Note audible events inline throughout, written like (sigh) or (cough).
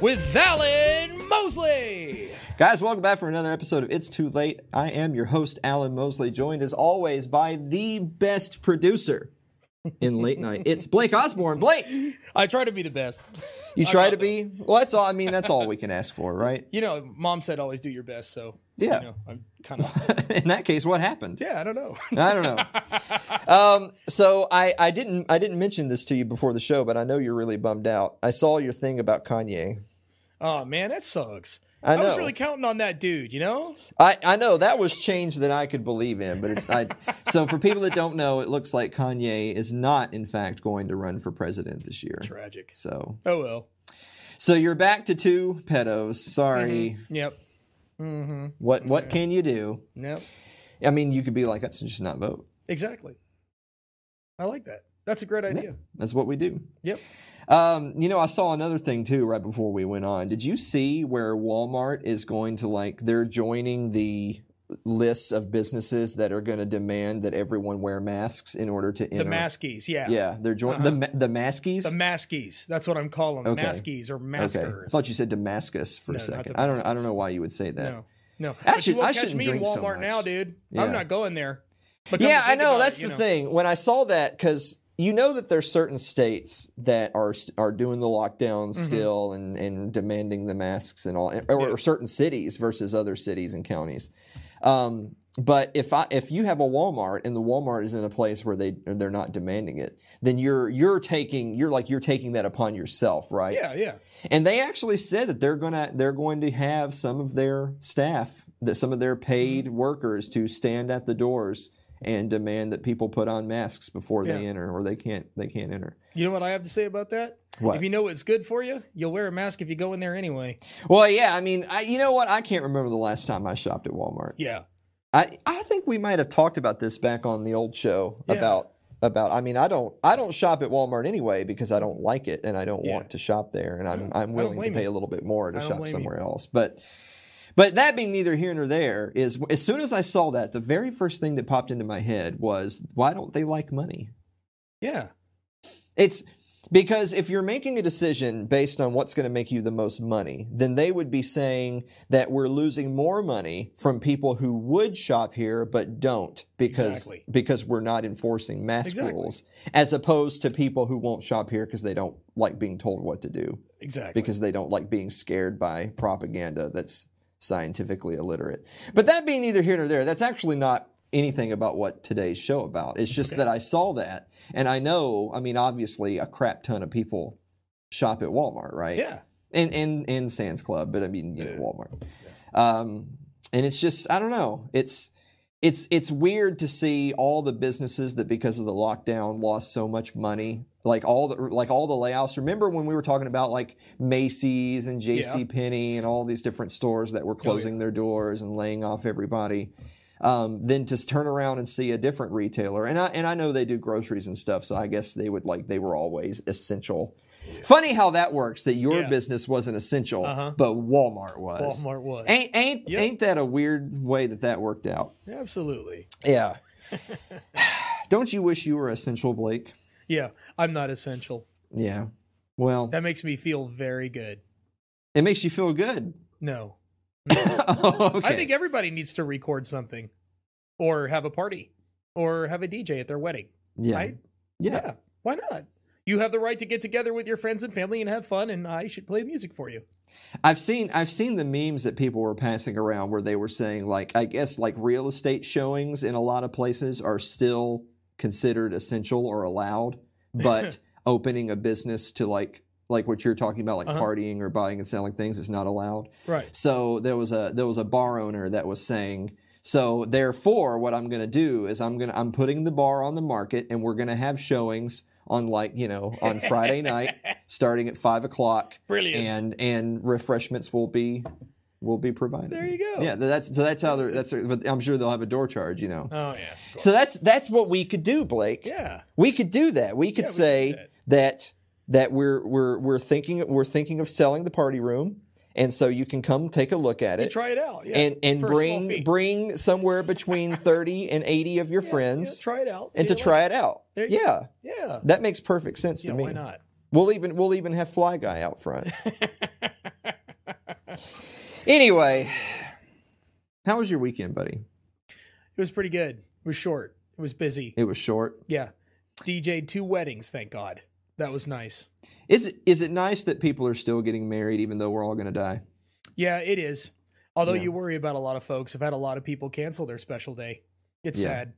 With Alan Mosley. Guys, welcome back for another episode of It's Too Late. I am your host, Alan Mosley, joined as always by the best producer in late night. It's Blake Osborne. Blake, I try to be the best. you try to be. Well, that's all. I mean, that's all we can ask for, right? (laughs) You know, mom said always do your best, so Yeah. you know, I'm kind of (laughs) in that case, what happened? yeah, I don't know. (laughs) I don't know. Um, so I, I didn't I didn't mention this to you before the show, but I know you're really bummed out. I saw your thing about Kanye. Oh man, that sucks. I was really counting on that dude, you know? I, I know that was change that I could believe in, but it's I. (laughs) so for people that don't know, it looks like Kanye is not in fact going to run for president this year. Tragic. So Oh well. so you're back to two pedos. Sorry. Mm-hmm. Yep. Mm-hmm. What what can you do? Yep. I mean, you could be like us and just not vote. Exactly. I like that. That's a great idea. That's what we do. Yep. Um, you know, I saw another thing too right before we went on. Did you see where Walmart is going to like they're joining the lists of businesses that are going to demand that everyone wear masks in order to enter. The maskies, yeah. Yeah, they're joining the ma- the maskies. The maskies. That's what I'm calling them. Okay. Maskies or okay, maskers. I thought you said Damascus for No, a second. I don't I don't know why you would say that. No, no. I should- I shouldn't me in so Walmart much. now, dude. Yeah. I'm not going there. But Yeah, I know. That's it, the know. thing. When I saw that, because you know that there's certain states that are are doing the lockdown still and, and demanding the masks and all, or, Mm-hmm. Or certain cities versus other cities and counties. Um, but if I if you have a Walmart and the Walmart is in a place where they they're not demanding it, then you're you're taking you're like you're taking that upon yourself, right? Yeah, yeah. And they actually said that they're gonna they're going to have some of their staff, that some of their paid Mm-hmm. workers, to stand at the doors and demand that people put on masks before they enter, or they can't they can't enter. You know what I have to say about that? What? If you know what's good for you, you'll wear a mask if you go in there anyway. Well, yeah, I mean, I, you know what? I can't remember the last time I shopped at Walmart. Yeah. I I think we might have talked about this back on the old show Yeah. about about I mean I don't I don't shop at Walmart anyway because I don't like it and I don't Yeah. want to shop there and I'm I'm willing to pay you. a little bit more to shop blame you. somewhere else. But but that being neither here nor there is as soon as I saw that the very first thing that popped into my head was why don't they like money? Yeah. It's because if you're making a decision based on what's going to make you the most money, then they would be saying that we're losing more money from people who would shop here but don't because Exactly. because we're not enforcing mask Exactly. rules, as opposed to people who won't shop here because they don't like being told what to do Exactly. because they don't like being scared by propaganda that's scientifically illiterate. But that being neither here nor there, that's actually not anything about what today's show about. It's just that I saw that and I know, I mean obviously a crap ton of people shop at Walmart, right? yeah. And and and Sam's Club, but I mean, you know. Walmart. Um and it's just I don't know. It's it's it's weird to see all the businesses that because of the lockdown lost so much money. Like all the like all the layoffs. Remember when we were talking about like Macy's and JC Penney and all these different stores that were closing their doors and laying off everybody? Um, then to turn around and see a different retailer. And I and I know they do groceries and stuff so I guess they would like they were always essential funny how that works that your Yeah. business wasn't essential Uh-huh. but Walmart was Walmart was. ain't ain't Yep. ain't that a weird way that that worked out Absolutely. yeah. (laughs) (sighs) Don't you wish you were essential, Blake? Yeah. I'm not essential. Yeah. Well, That makes me feel very good. it makes you feel good. No. (laughs) oh, okay. I think everybody needs to record something or have a party or have a DJ at their wedding. yeah. Right? yeah. Yeah. Why not? You have the right to get together with your friends and family and have fun, and I should play music for you. I've seen I've seen the memes that people were passing around where they were saying like I guess like real estate showings in a lot of places are still considered essential or allowed, (laughs) but opening a business to like like what you're talking about like Uh-huh. partying or buying and selling things is not allowed. Right. So there was a there was a bar owner that was saying So therefore, what I'm going to do is I'm going to I'm putting the bar on the market, and we're going to have showings on like you know on Friday night, (laughs) starting at five o'clock. Brilliant. And and refreshments will be will be provided. There you go. Yeah, that's so that's how they're that's. But I'm sure they'll have a door charge. You know. Oh yeah. So that's that's what we could do, Blake. Yeah. We could do that. We could Yeah, say do that. that that we're we're we're thinking we're thinking of selling the party room, and so you can come take a look at it. And try it out. Yeah. and and For a small fee. bring bring somewhere between (laughs) 30 and 80 of your Yeah, friends yeah, try it out. and to try it out. You Yeah. Yeah. That makes perfect sense to me. Why not? We'll even we'll even have Fly Guy out front. (laughs) anyway, how was your weekend, buddy? It was pretty good. It was short. It was busy. It was short. Yeah. DJ'd two weddings, thank God. That was nice. Is it is it nice that people are still getting married even though we're all going to die? Yeah, it is. Although Yeah. you worry about a lot of folks. I've had a lot of people cancel their special day. It's Yeah. sad.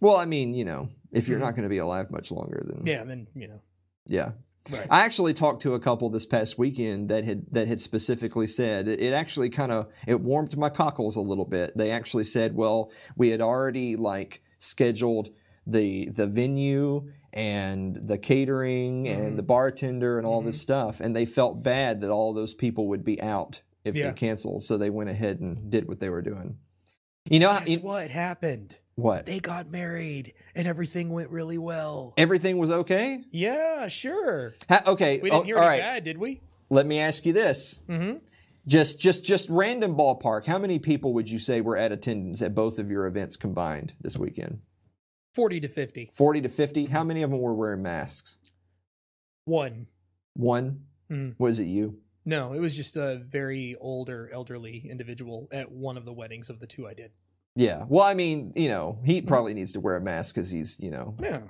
Well, I mean, you know, if you're Mhm. not going to be alive much longer then Yeah, then you know. yeah. Right. I actually talked to a couple this past weekend that had that had specifically said it, it actually kind of it warmed my cockles a little bit. They actually said, "Well, we had already like scheduled the the venue and the catering Mhm. and the bartender and all this stuff, and they felt bad that all those people would be out if Yeah. they canceled, so they went ahead and did what they were doing." You know, Guess you- what happened? what? They got married and everything went really well. Everything was okay. Yeah, sure. Ha- okay, We oh, didn't hear all right. bad, did we? Let me ask you this. Mm-hmm. Just just just random ballpark. How many people would you say were at attendance at both of your events combined this weekend? 40 to 50. 40 to 50. How many of them were wearing masks? One. One? Mm. Was it you? No, it was just a very older, elderly individual at one of the weddings of the two I did. Yeah. Well, I mean, you know, he probably needs to wear a mask cuz he's, you know, Yeah.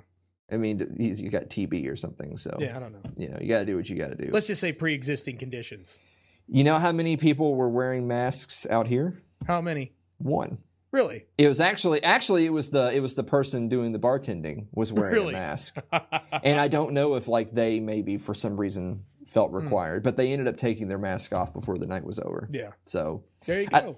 I mean, he's you got TB or something, so Yeah, I don't know. you know, you got to do what you got to do. Let's just say pre existing conditions. you know how many people were wearing masks out here? How many? One. Really? It was actually actually it was the it was the person doing the bartending was wearing Really? a mask. (laughs) and I don't know if like they maybe for some reason felt Hmm. required, but they ended up taking their mask off before the night was over. yeah. So There you I- go.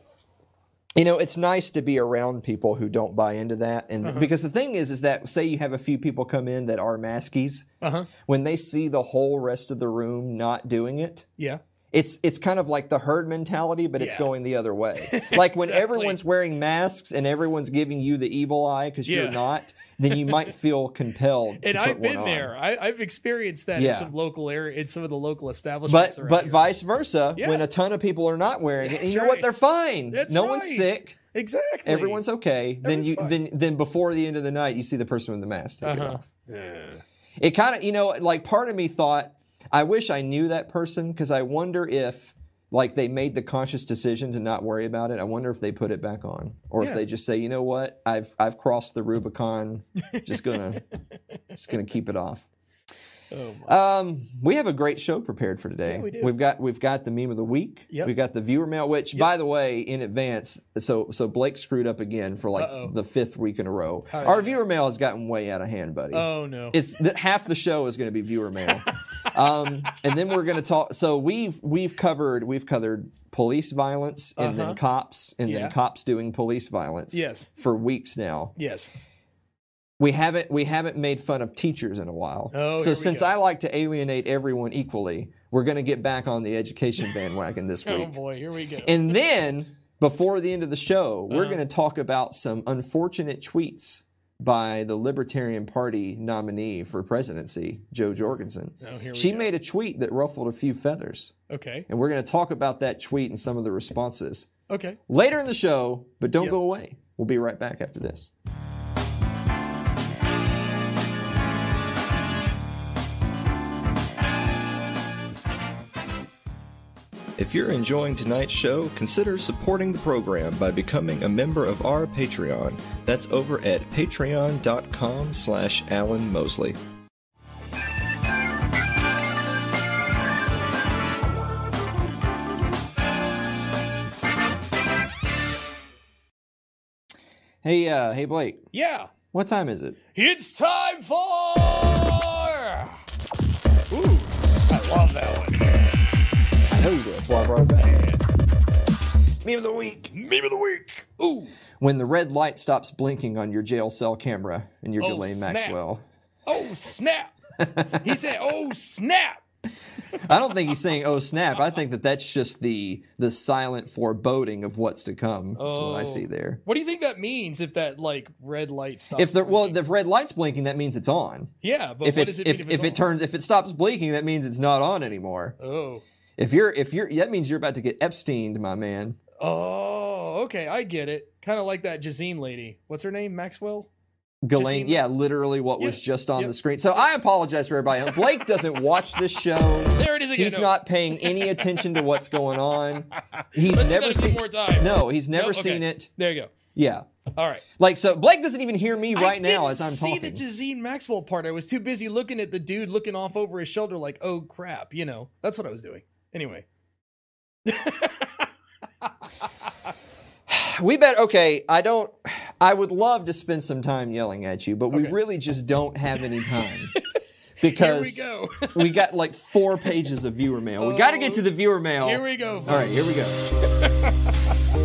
you know, it's nice to be around people who don't buy into that, and Uh-huh. because the thing is, is that say you have a few people come in that are maskies, Uh huh. when they see the whole rest of the room not doing it, Yeah. It's it's kind of like the herd mentality, but it's Yeah. going the other way. (laughs) Like when Exactly. everyone's wearing masks and everyone's giving you the evil eye because Yeah. you're not, then you might (laughs) feel compelled. And to I've been there. I, I've experienced that Yeah. in some local area, in some of the local establishments. But but here. vice versa, when a ton of people are not wearing it, and That's you know what? They're fine. That's no one's sick. exactly. Everyone's okay. then you fine. then then before the end of the night, you see the person with the mask. Take it Uh-huh. off. Yeah. It kind of you know like part of me thought I wish I knew that person because I wonder if like they made the conscious decision to not worry about it. I wonder if they put it back on or if they just say, you know what, I've I've crossed the Rubicon. Just gonna (laughs) just gonna keep it off. Oh. Um, we have a great show prepared for today. Yeah, we do. We've got we've got the meme of the week. Yep. We've got the viewer mail, which by the way, in advance, so so Blake screwed up again for like Uh-oh. the fifth week in a row. How Our viewer mail has gotten way out of hand, buddy. Oh no. It's that half the show is going to be viewer mail, (laughs) um, and then we're going to talk. So we've we've covered we've covered police violence and Uh-huh. then cops and Yeah. then cops doing police violence. Yes. for weeks now. yes. We haven't we haven't made fun of teachers in a while. Oh, so since go. I like to alienate everyone equally, we're going to get back on the education bandwagon this (laughs) week. Oh boy. Here we go. and then before the end of the show, we're Uh-huh. going to talk about some unfortunate tweets by the Libertarian Party nominee for presidency, Jo Jorgensen. Oh, here we She go. made a tweet that ruffled a few feathers, Okay. and we're going to talk about that tweet and some of the responses Okay. later in the show. But don't Yep. go away. We'll be right back after this. If you're enjoying tonight's show, consider supporting the program by becoming a member of our Patreon. That's over at patreon.com slash Alan Mosley. Hey, uh, hey Blake, Yeah. what time is it? It's time for. Ooh, I love that one. I know you do. That's why I brought it back. Meme of the week. Meme of the week. Ooh. When the red light stops blinking on your jail cell camera and you're Oh, Ghislaine snap. Maxwell. Oh snap. he said, "Oh snap." I don't think he's saying "oh snap." I think that that's just the the silent foreboding of what's to come. That's what I Oh. see there. What do you think that means if that like red light stops? If the well, blinking? if red light's blinking, that means it's on. yeah, but If what it's does it if mean if, if, it it's on? turns if it stops blinking, that means it's not on anymore. Oh. If you're if you're that means you're about to get Epsteined, my man. Oh, okay, I get it. Kind of like that Jazine lady. What's her name? Maxwell. Ghislaine, yeah, literally what was just on yep. the screen. So I apologize for everybody. Blake doesn't watch this show. (laughs) There it is again. He's No. not paying any attention to what's going on. (laughs) He's never seen. more times. No, he's never okay. seen it. There you go. Yeah, All right. like so. Blake doesn't even hear me right now as I'm talking. see the Jazine Maxwell part. I was too busy looking at the dude looking off over his shoulder, like, "Oh crap," you know. That's what I was doing. Anyway. we bet. Okay, I don't. I would love to spend some time yelling at you, but we really just don't have any time (laughs) Here because we go. (laughs) we got like four pages of viewer mail. we got to get to the viewer mail. Here we go. All right, here we go. (laughs)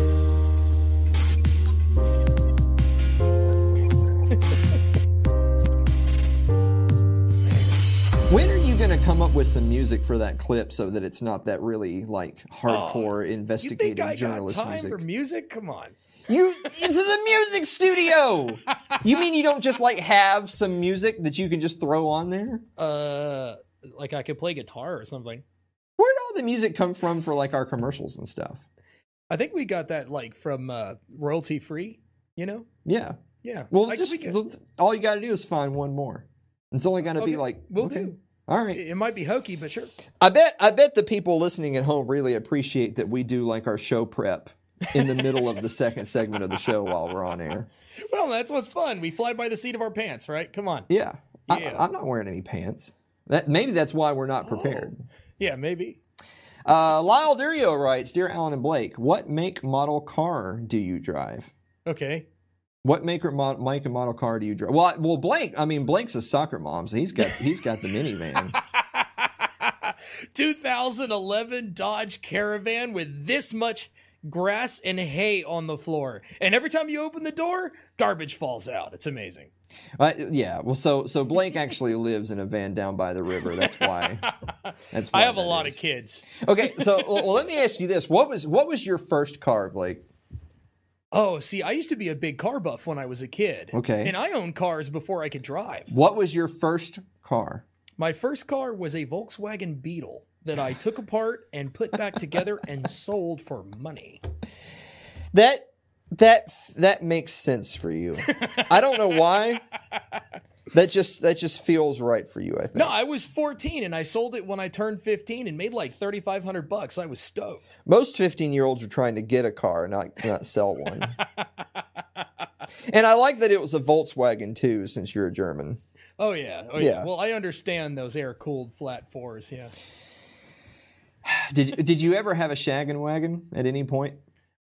to come up with some music for that clip so that it's not that really like hardcore Oh, You investigative think I got time music? for music? Come on. You this is a music studio. you mean you don't just like have some music that you can just throw on there? Uh, like I could play guitar or something. Where'd all the music come from for like our commercials and stuff? I think we got that like from uh, royalty free. You know? Yeah. Yeah. Well, Like, just we all you got to do is find one more. It's only going to Okay, be like we'll okay. do. All right. It might be hokey, but sure. I bet I bet the people listening at home really appreciate that we do like our show prep in the middle of the second segment of the show while we're on air. Well, that's what's fun. We fly by the seat of our pants, right? Come on. Yeah. Yeah. I, I'm not wearing any pants. That maybe that's why we're not prepared. Yeah, maybe. Uh, Lyle Durio writes, "Dear Alan and Blake, what make model car do you drive? Okay. What make or mod, make and model car do you drive? Well, well, Blake. I mean, Blake's a soccer mom, so he's got he's got the minivan. (laughs) 2011 Dodge Caravan with this much grass and hay on the floor. And every time you open the door, garbage falls out. It's amazing. Uh, yeah. Well, so so Blake actually lives in a van down by the river. That's why. (laughs) That's why I have a lot is. of kids. Okay, so well, let me ask you this: what was what was your first car, Blake? Oh, see, I used to be a big car buff when I was a kid. Okay. And I owned cars before I could drive. What was your first car? My first car was a Volkswagen Beetle that I took apart and put back together (laughs) and sold for money. That that that makes sense for you. I don't know why. (laughs) That just that just feels right for you. I think. No, I was 14 and I sold it when I turned 15 and made like 3500 bucks. I was stoked. Most fifteen-year-olds are trying to get a car, not not sell one. (laughs) and I like that it was a Volkswagen too, since you're a German. Oh yeah. Oh yeah. Yeah. Well, I understand those air cooled flat fours, yeah. (sighs) Did did you ever have a shaggin' wagon at any point?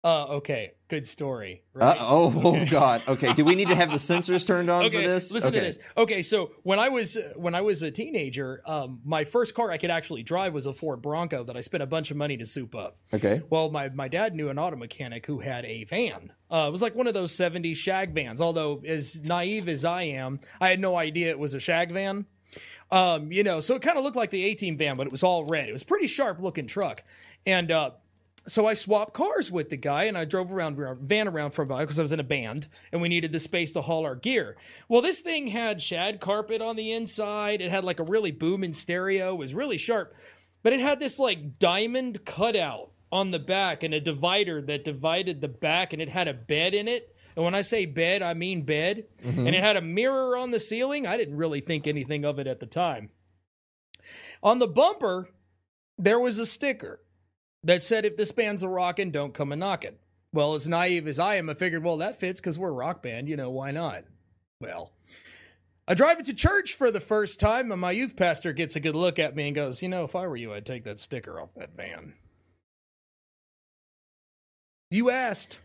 Uh okay, good story. Uh, Right? oh, (laughs) oh God. Okay. Do we need to have the censors turned on okay, for this? listen okay. to this. Okay, so when I was when I was a teenager, um, my first car I could actually drive was a Ford Bronco that I spent a bunch of money to soup up. Okay. Well, my, my dad knew an auto mechanic who had a van. Uh, it was like one of those 70s shag vans. Although, as naive as I am, I had no idea it was a shag van. Um, you know, so it kind of looked like the A-Team van, but it was all red. It was a pretty sharp looking truck. And uh, so I swapped cars with the guy and I drove around van around for a while because I was in a band and we needed the space to haul our gear. Well, this thing had shag carpet on the inside. It had like a really booming stereo. It was really sharp, but it had this like diamond cutout on the back and a divider that divided the back and it had a bed in it. And when I say bed, I mean bed. Mm-hmm. And it had a mirror on the ceiling. I didn't really think anything of it at the time. On the bumper, there was a sticker that said, if this band's a rockin', don't come a knockin'. Well, as naive as I am, I figured, well, that fits because we're a rock band, you know, why not? Well, I drive it to church for the first time, and my youth pastor gets a good look at me and goes, you know, if I were you, I'd take that sticker off that van. You asked.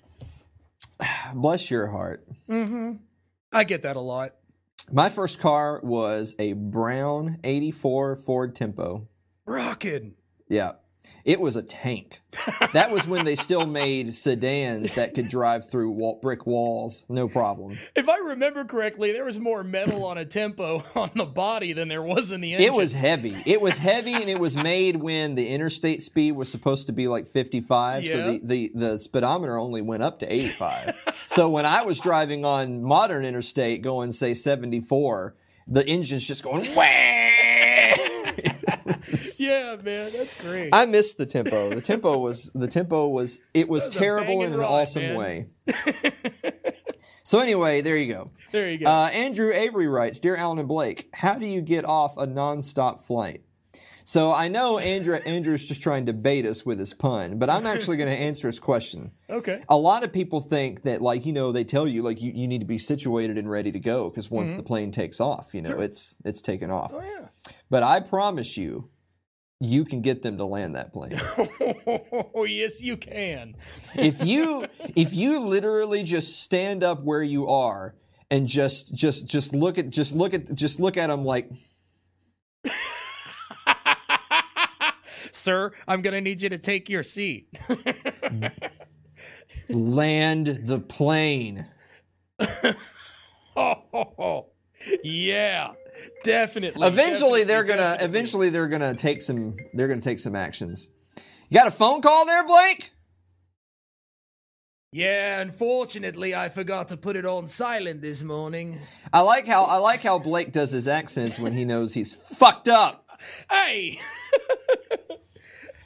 (sighs) Bless your heart. Mm-hmm. I get that a lot. My first car was a brown 84 Ford Tempo. Rockin'. Yeah. It was a tank. That was when they still made sedans that could drive through wall, brick walls, no problem. If I remember correctly, there was more metal on a tempo on the body than there was in the engine. It was heavy. It was heavy, and it was made when the interstate speed was supposed to be like 55. So the, the, the speedometer only went up to 85. so when I was driving on modern interstate going, say, 74, the engine's just going, (laughs) Yeah, man, that's great. I missed the tempo. The tempo was the tempo was it was, was terrible in an ride, awesome man. way. (laughs) so anyway, there you go. there you go. Uh, Andrew Avery writes, "Dear Alan and Blake, how do you get off a nonstop flight?" So I know Andrew Andrew's just trying to bait us with his pun, but I'm actually going (laughs) to answer his question. okay. A lot of people think that, like you know, they tell you like you, you need to be situated and ready to go because once the plane takes off, you know, it's it's taken off. Oh yeah. But I promise you, you can get them to land that plane. (laughs) Oh yes, you can. if you if you literally just stand up where you are and just just just look at just look at just look at them like (laughs) Sir, I'm gonna need you to take your seat. (laughs) land the plane. oh, yeah, (laughs) definitely. Eventually definitely, they're gonna definitely. eventually they're gonna take some they're gonna take some actions. You got a phone call there, Blake? Yeah, unfortunately, I forgot to put it on silent this morning. I like how I like how Blake does his accents when he knows he's fucked up. Hey, (laughs)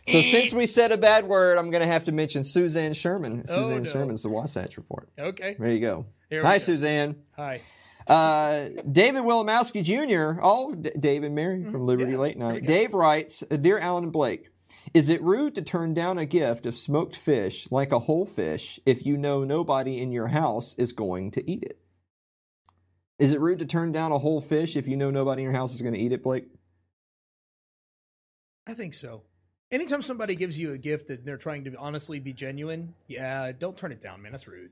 So since we said a bad word, I'm gonna have to mention Suzanne Sherman. Oh, Suzanne no. Sherman's the Wasatch Report. okay. There you go. Here Hi. Suzanne. Hi. Uh, David Wilimowski Jr. Oh, D- Dave and Mary from Liberty Mm-hmm. yeah, Late Night. Dave writes, "Dear Alan and Blake, is it rude to turn down a gift of smoked fish like a whole fish if you know nobody in your house is going to eat it? Is it rude to turn down a whole fish if you know nobody in your house is going to eat it, Blake? I think so. Anytime somebody gives you a gift that they're trying to honestly be genuine, yeah, don't turn it down, man. That's rude.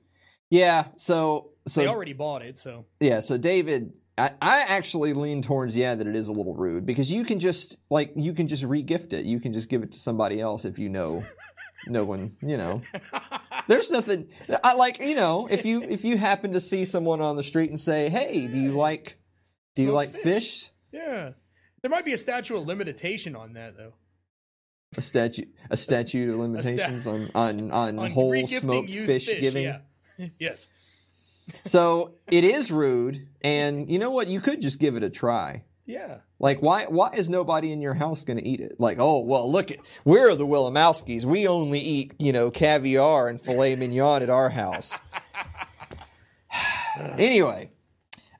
Yeah. So, so they already bought it, so Yeah, so David, I, I actually lean towards yeah that it is a little rude because you can just like you can just re-gift it. You can just give it to somebody else if you know no one, you know. (laughs) There's nothing I like, you know, if you if you happen to see someone on the street and say, "Hey, do you like do you Smoked like fish." fish?" yeah. There might be a statute of limitation on that though. A statute a statute of limitations on on on, On whole smoked used fish, giving. Yeah. (laughs) yes. So, it is rude and you know what? You could just give it a try. Yeah. Like why why is nobody in your house going to eat it? Like, oh, well, look at we're the Willimowskis. We only eat, you know, caviar and filet (laughs) mignon at our house. (sighs) anyway,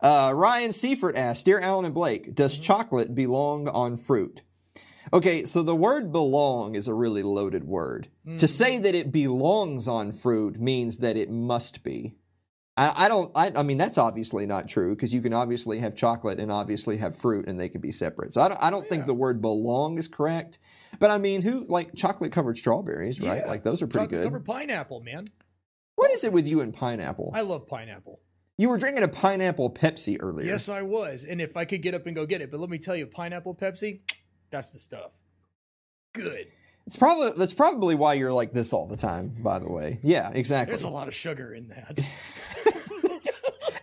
uh, Ryan Seifert asked, "Dear Alan and Blake, does chocolate belong on fruit?" Okay, so the word belong is a really loaded word. To mm-hmm. say that it belongs on fruit means that it must be. I, I don't. I, I mean, that's obviously not true because you can obviously have chocolate and obviously have fruit, and they can be separate. So I don't. I don't think the word belong is correct. But I mean, who like chocolate covered strawberries, right? Yeah. Like those are pretty Chocolate good. covered pineapple, man. What is it with you and pineapple? I love pineapple. you were drinking a pineapple Pepsi earlier. Yes, I was. And if I could get up and go get it, but let me tell you, pineapple Pepsi, that's the stuff. Good. It's probably that's probably why you're like this all the time. By the way, yeah, exactly. There's a lot of sugar in that. (laughs)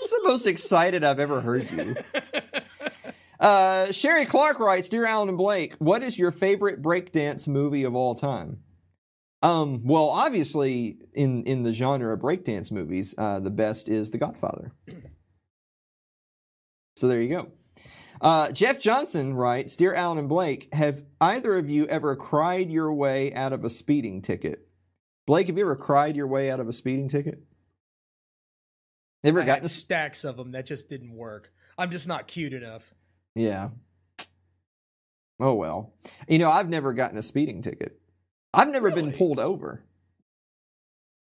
It's the most excited I've ever heard you. Uh, Sherry Clark writes, "Dear Alan and Blake, what is your favorite breakdance movie of all time?" Um, well, obviously, in in the genre of breakdance movies, uh, the best is The Godfather. So there you go. Uh, Jeff Johnson writes, "Dear Alan and Blake, have either of you ever cried your way out of a speeding ticket?" Blake, have you ever cried your way out of a speeding ticket? Ever I gotten? stacks of them that just didn't work. I'm just not cute enough. Yeah. Oh well. You know, I've never gotten a speeding ticket. I've never been pulled over.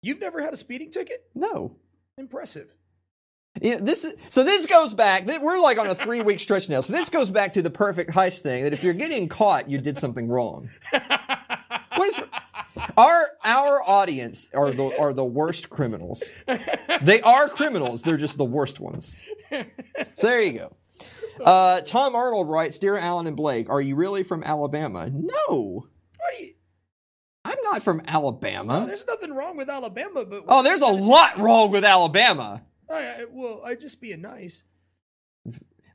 You've never had a speeding ticket? No. Impressive. Yeah, this is so. This goes back. We're like on a three week stretch now. So this goes back to the perfect heist thing. That if you're getting caught, you did something wrong. What is our our audience are the are the worst criminals. They are criminals. They're just the worst ones. So there you go. Uh, Tom Arnold writes, "Dear Alan and Blake, are you really from Alabama? No. You? I'm not from Alabama. There's nothing wrong with Alabama, but Oh, there's a lot wrong with Alabama. I, I, well, I just being nice.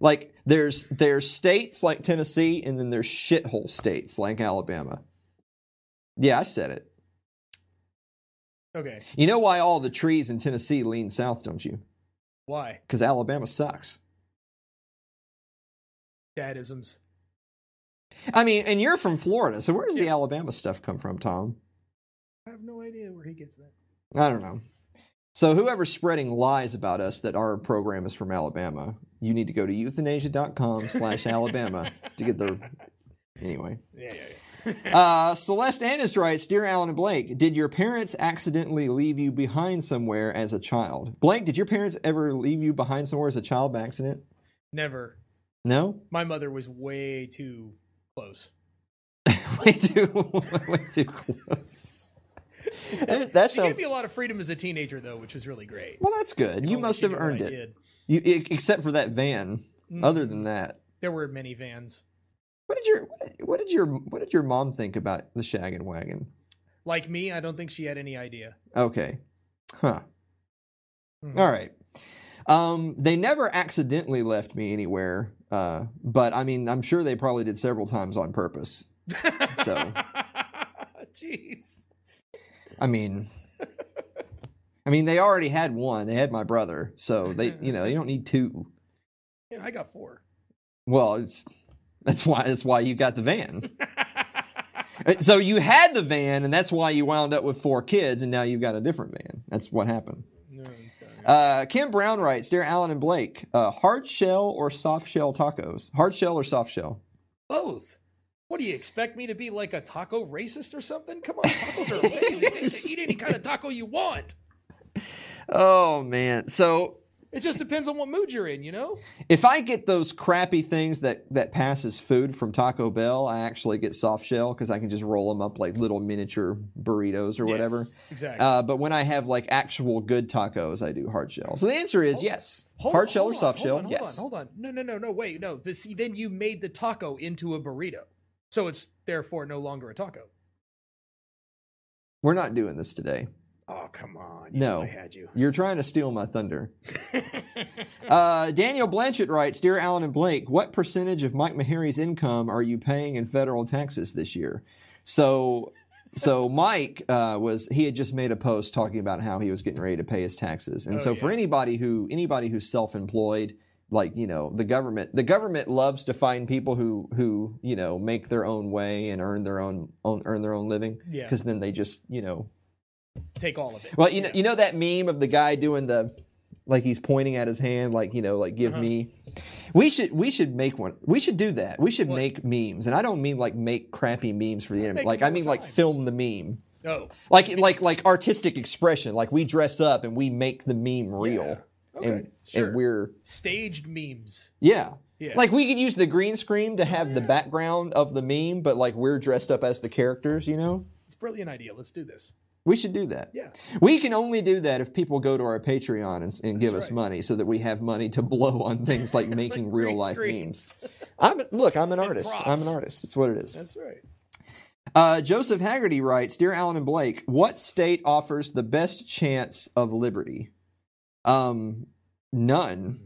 Like there's there's states like Tennessee, and then there's shithole states like Alabama. Yeah, I said it. Okay, You know why all the trees in Tennessee lean south, don't you? why Because Alabama sucks. dadisms? I mean, and you're from Florida, so where's the Alabama stuff come from, Tom? I have no idea where he gets that. I don't know. So whoever's spreading lies about us that our program is from Alabama, you need to go to euthanasia.com (laughs) slash Alabama to get the anyway. Yeah, yeah, yeah. Uh, Celeste Annis writes, Dear Alan and Blake, did your parents accidentally leave you behind somewhere as a child? Blake, did your parents ever leave you behind somewhere as a child by accident? Never. No? My mother was way too close. (laughs) way too (laughs) way too close. (laughs) That She gave me a lot of freedom as a teenager, though, which was really great. well. That's good. If You must have earned it. You, except for that van. Mm. Other than that, There were many vans. what did your what did- your what did your mom think about the shaggin' wagon? Like me, I don't think she had any idea. Okay, huh? Mhm. All right. Um, they never accidentally left me anywhere, uh, but I mean, I'm sure they probably did several times on purpose. (laughs) So- jeez. I mean, I mean, they already had one. They had my brother, so they, you know, you don't need two. Yeah, I got four. Well, it's, that's why that's why you got the van. Uh, So you had the van, and that's why you wound up with four kids, and now you've got a different van. That's what happened. No. Uh, Kim Brown writes, "Dear Alan and Blake, uh, hard shell or soft shell tacos? Hard shell or soft shell? Both. What do you expect me to be like a taco racist or something? Come on, tacos are (laughs) amazing. Eat any kind of taco you want. Oh man, so It just depends on what mood you're in, you know? if I get those crappy things that that pass as food from Taco Bell, I actually get soft shell because I can just roll them up like little miniature burritos or Yeah. whatever. Exactly. Uh, but when I have like actual good tacos, I do hard shell. So the answer is yes. Hold hard on, shell or hold on, soft hold shell? on, hold yes. On, hold on. No, no, no, no. Wait, no. But see, then you made the taco into a burrito. So it's therefore no longer a taco. We're not doing this today. Oh, come on. You No. I had you. You're trying to steal my thunder. (laughs) Uh, Daniel Blanchett writes, "Dear Alan and Blake, what percentage of Mike Maharrey's income are you paying in federal taxes this year?" So, so Mike uh, was he had just made a post talking about how he was getting ready to pay his taxes, and Oh, so for anybody who anybody who's self-employed, like you know the government, the government loves to find people who who you know make their own way and earn their own, own earn their own living, Yeah. because then they just you know Take all of it. well, you know, you know that meme of the guy doing the, like he's pointing at his hand, like you know, like give Uh-huh. me. We should we should make one. We should do that. We should What? make memes, and I don't mean like make crappy memes for the internet. Like I mean the like film the meme, Oh. like like like artistic expression. Like we dress up and we make the meme real, Yeah. Okay. and sure. and we're Staged memes. yeah. Yeah. Like we could use the green screen to have the background of the meme, but like we're dressed up as the characters. You know, It's a brilliant idea. Let's do this. we should do that. Yeah. We can only do that if people go to our Patreon and, and give us money so that we have money to blow on things like (laughs) making real life screens. memes. I'm look, I'm an artist. I'm an artist. It's what it is. That's right. Uh, Joseph Haggerty writes, "Dear Alan and Blake, what state offers the best chance of liberty? Um, none.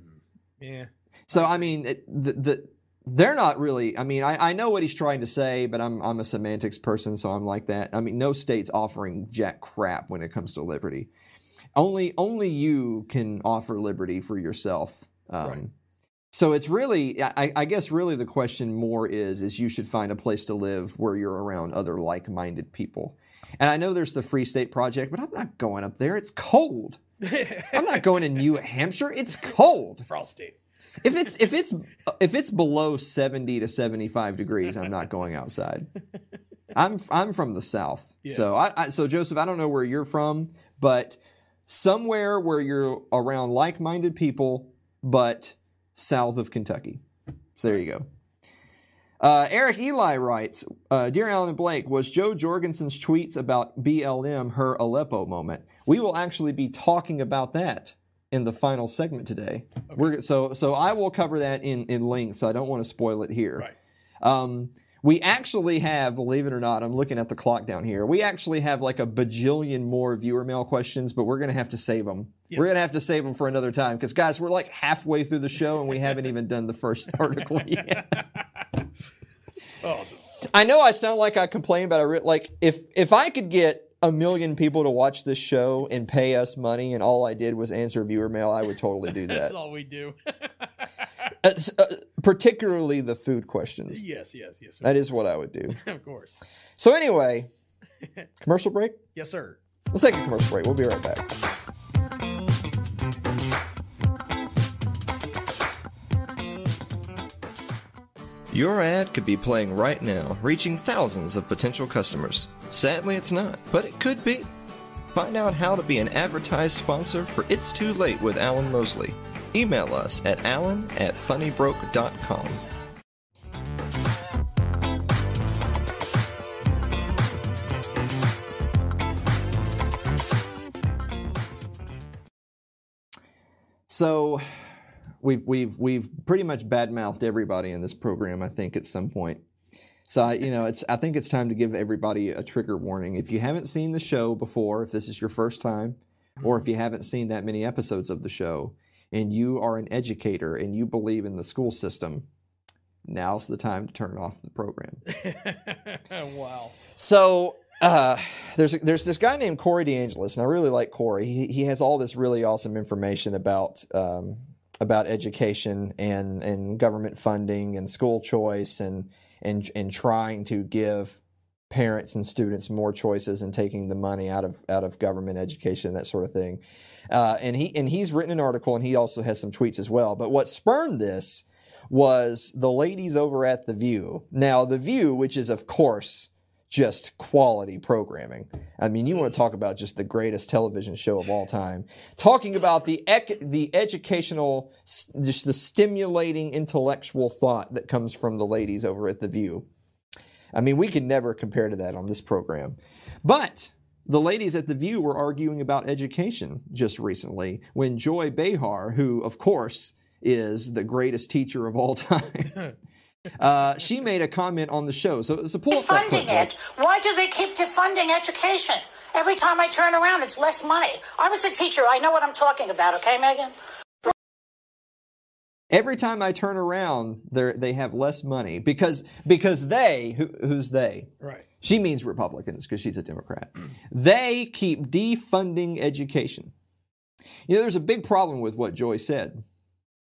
Yeah. So I mean, it, the, the they're not really. I mean, I, I know what he's trying to say, but I'm I'm a semantics person, so I'm like that. I mean, no state's offering jack crap when it comes to liberty. Only only you can offer liberty for yourself. Um, Right. So it's really, I, I guess, really the question more is is you should find a place to live where you're around other like-minded people. And I know there's the Free State Project, but I'm not going up there. It's cold. I'm not going to New Hampshire. It's cold. Frosty. If it's if it's if it's below 70 to 75 degrees, I'm not going outside. I'm I'm from the south. Yeah. So I, I so Joseph, I don't know where you're from, but somewhere where you're around like-minded people but south of Kentucky. So there you go. Uh, Eric Eli writes, uh, Dear Alan and Blake, was Jo Jorgensen's tweets about BLM her Aleppo moment? We will actually be talking about that in the final segment today. We're, so, so I will cover that in, in length, so I don't want to spoil it here. Right. Um, We actually have, believe it or not, I'm looking at the clock down here. We actually have like a bajillion more viewer mail questions, but we're going to have to save them. We're going to have to save them for another time because, guys, we're like halfway through the show and we haven't even done the first (laughs) article yet. Awesome. I know I sound like I complain about it. Like if if I could get a million people to watch this show and pay us money, and all I did was answer viewer mail, I would totally do (laughs) that. That's all we do. (laughs) Uh, uh, particularly the food questions. yes, yes, yes. That is what I would do. (laughs) of course. So anyway, commercial break. Yes, sir. Let's take a commercial break. We'll be right back. Your ad could be playing right now, reaching thousands of potential customers. Sadly, it's not, but it could be. Find out how to be an advertised sponsor for It's Too Late with Alan Mosley. Email us at alan at funnybroke.com. So we've we've we've pretty much badmouthed everybody in this program, I think, at some point. So I, you know, it's I think it's time to give everybody a trigger warning. If you haven't seen the show before, if this is your first time, or if you haven't seen that many episodes of the show, and you are an educator and you believe in the school system, now's the time to turn off the program. (laughs) wow. So uh, there's there's this guy named Corey DeAngelis, and I really like Corey. He, he has all this really awesome information about um, about education and and government funding and school choice and and and trying to give parents and students more choices and taking the money out of out of government education that sort of thing. Uh, and he and he's written an article and he also has some tweets as well. But what spurned this was the ladies over at the View. Now the View, which is of course just quality programming. I mean, you want to talk about just the greatest television show of all time. Talking about the ec- the educational, just the stimulating intellectual thought that comes from the ladies over at the View. I mean, we can never compare to that on this program. But the ladies at the View were arguing about education just recently when Joy Behar, who of course is the greatest teacher of all time. (laughs) Uh, she made a comment on the show. So, so pull up that clip. It. Why do they keep defunding education? Every time I turn around, it's less money. I was a teacher. I know what I'm talking about, okay, Megan? Every time I turn around, they they have less money because because they who, who's they? Right. She means Republicans because she's a Democrat. They keep defunding education. You know, there's a big problem with what Joy said.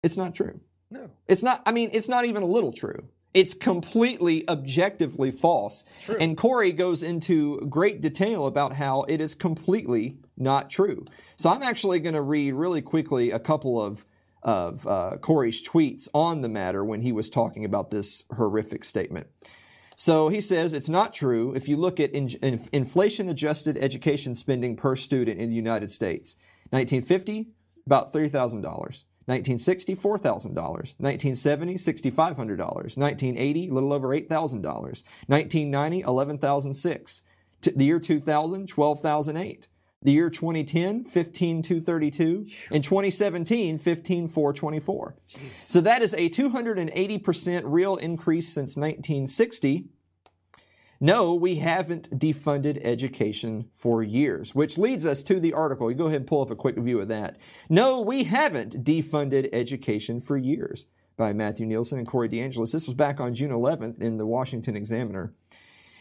It's not true. No. It's not, I mean, it's not even a little true. It's completely objectively false. True. And Corey goes into great detail about how it is completely not true. So I'm actually going to read really quickly a couple of of uh, Corey's tweets on the matter when he was talking about this horrific statement. So he says it's not true if you look at in, in, inflation adjusted education spending per student in the United States. 1950, about $3,000. 1960, $4,000. 1970, $6,500. 1980, a little over $8,000. 1990, $11,006. T- The year 2000, $12,008. The year 2010, 15,232. In 2017, 15,424. So that is a 280% real increase since 1960. No, we haven't defunded education for years, which leads us to the article. You go ahead and pull up a quick view of that. No, we haven't defunded education for years by Matthew Nielsen and Corey DeAngelis. This was back on June 11th in the Washington Examiner.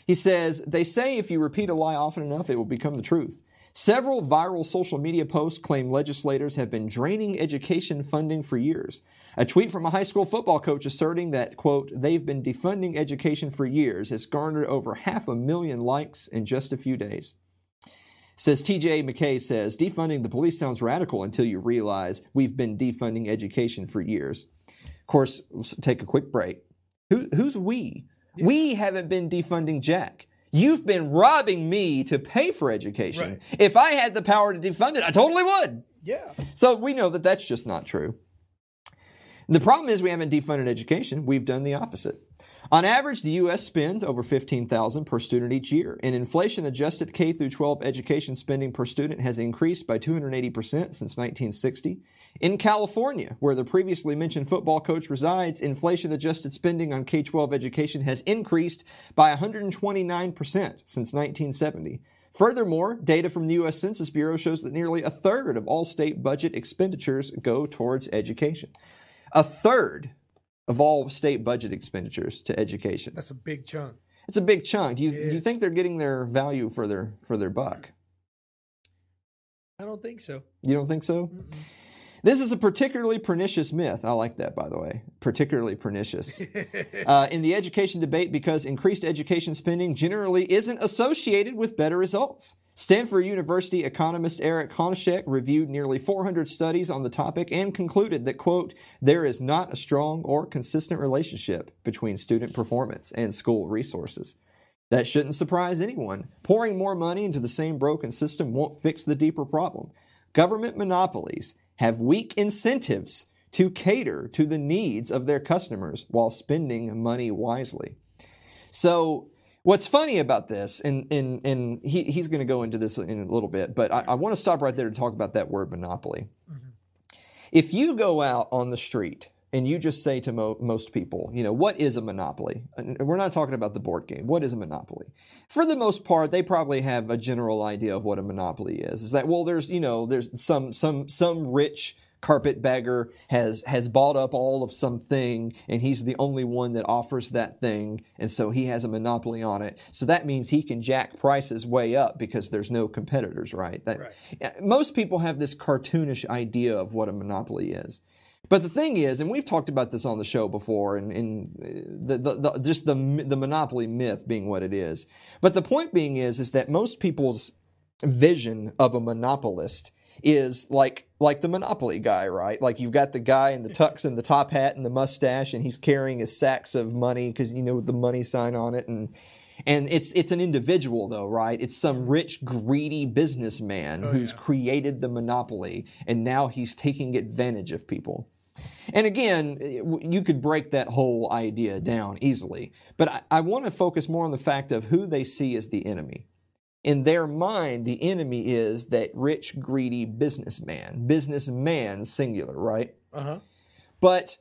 He says, They say if you repeat a lie often enough, it will become the truth. Several viral social media posts claim legislators have been draining education funding for years. A tweet from a high school football coach asserting that, quote, they've been defunding education for years has garnered over half a million likes in just a few days. Says TJ McKay says, defunding the police sounds radical until you realize we've been defunding education for years. Of course, we'll take a quick break. Who, who's we? We haven't been defunding Jack. You've been robbing me to pay for education. Right. If I had the power to defund it, I totally would. Yeah. So we know that that's just not true. The problem is we haven't defunded education. We've done the opposite. On average, the U.S. spends over 15000 per student each year. In inflation adjusted K through 12 education spending per student has increased by 280% since 1960. In California, where the previously mentioned football coach resides, inflation adjusted spending on K 12 education has increased by 129% since 1970. Furthermore, data from the U.S. Census Bureau shows that nearly a third of all state budget expenditures go towards education. A third of all state budget expenditures to education. That's a big chunk. It's a big chunk. Do you, do you think they're getting their value for their for their buck? I don't think so. You don't think so? This is a particularly pernicious myth. I like that, by the way. Particularly pernicious. (laughs) uh, in the education debate because increased education spending generally isn't associated with better results. Stanford University economist Eric Hanushek reviewed nearly 400 studies on the topic and concluded that, quote, there is not a strong or consistent relationship between student performance and school resources. That shouldn't surprise anyone. Pouring more money into the same broken system won't fix the deeper problem. Government monopolies have weak incentives to cater to the needs of their customers while spending money wisely. So, what's funny about this, and, and, and he, he's going to go into this in a little bit, but I, I want to stop right there to talk about that word monopoly. Mm-hmm. If you go out on the street and you just say to mo- most people, you know, what is a monopoly? And we're not talking about the board game. What is a monopoly? For the most part, they probably have a general idea of what a monopoly is. Is that well, there's you know, there's some some some rich carpetbagger has has bought up all of something and he's the only one that offers that thing and so he has a monopoly on it so that means he can jack prices way up because there's no competitors right that Right. most people have this cartoonish idea of what a monopoly is but the thing is, and we've talked about this on the show before, and, and uh, the, the, the, just the the monopoly myth being what it is. But the point being is, is that most people's vision of a monopolist is like like the monopoly guy, right? Like you've got the guy in the (laughs) tux and the top hat and the mustache, and he's carrying his sacks of money because you know with the money sign on it, and and it's it's an individual though, right? It's some rich, greedy businessman who's yeah. created the monopoly, and now he's taking advantage of people. And again, you could break that whole idea down easily, but I, I want to focus more on the fact of who they see as the enemy. In their mind, the enemy is that rich, greedy businessman, businessman singular, right? Uh huh. But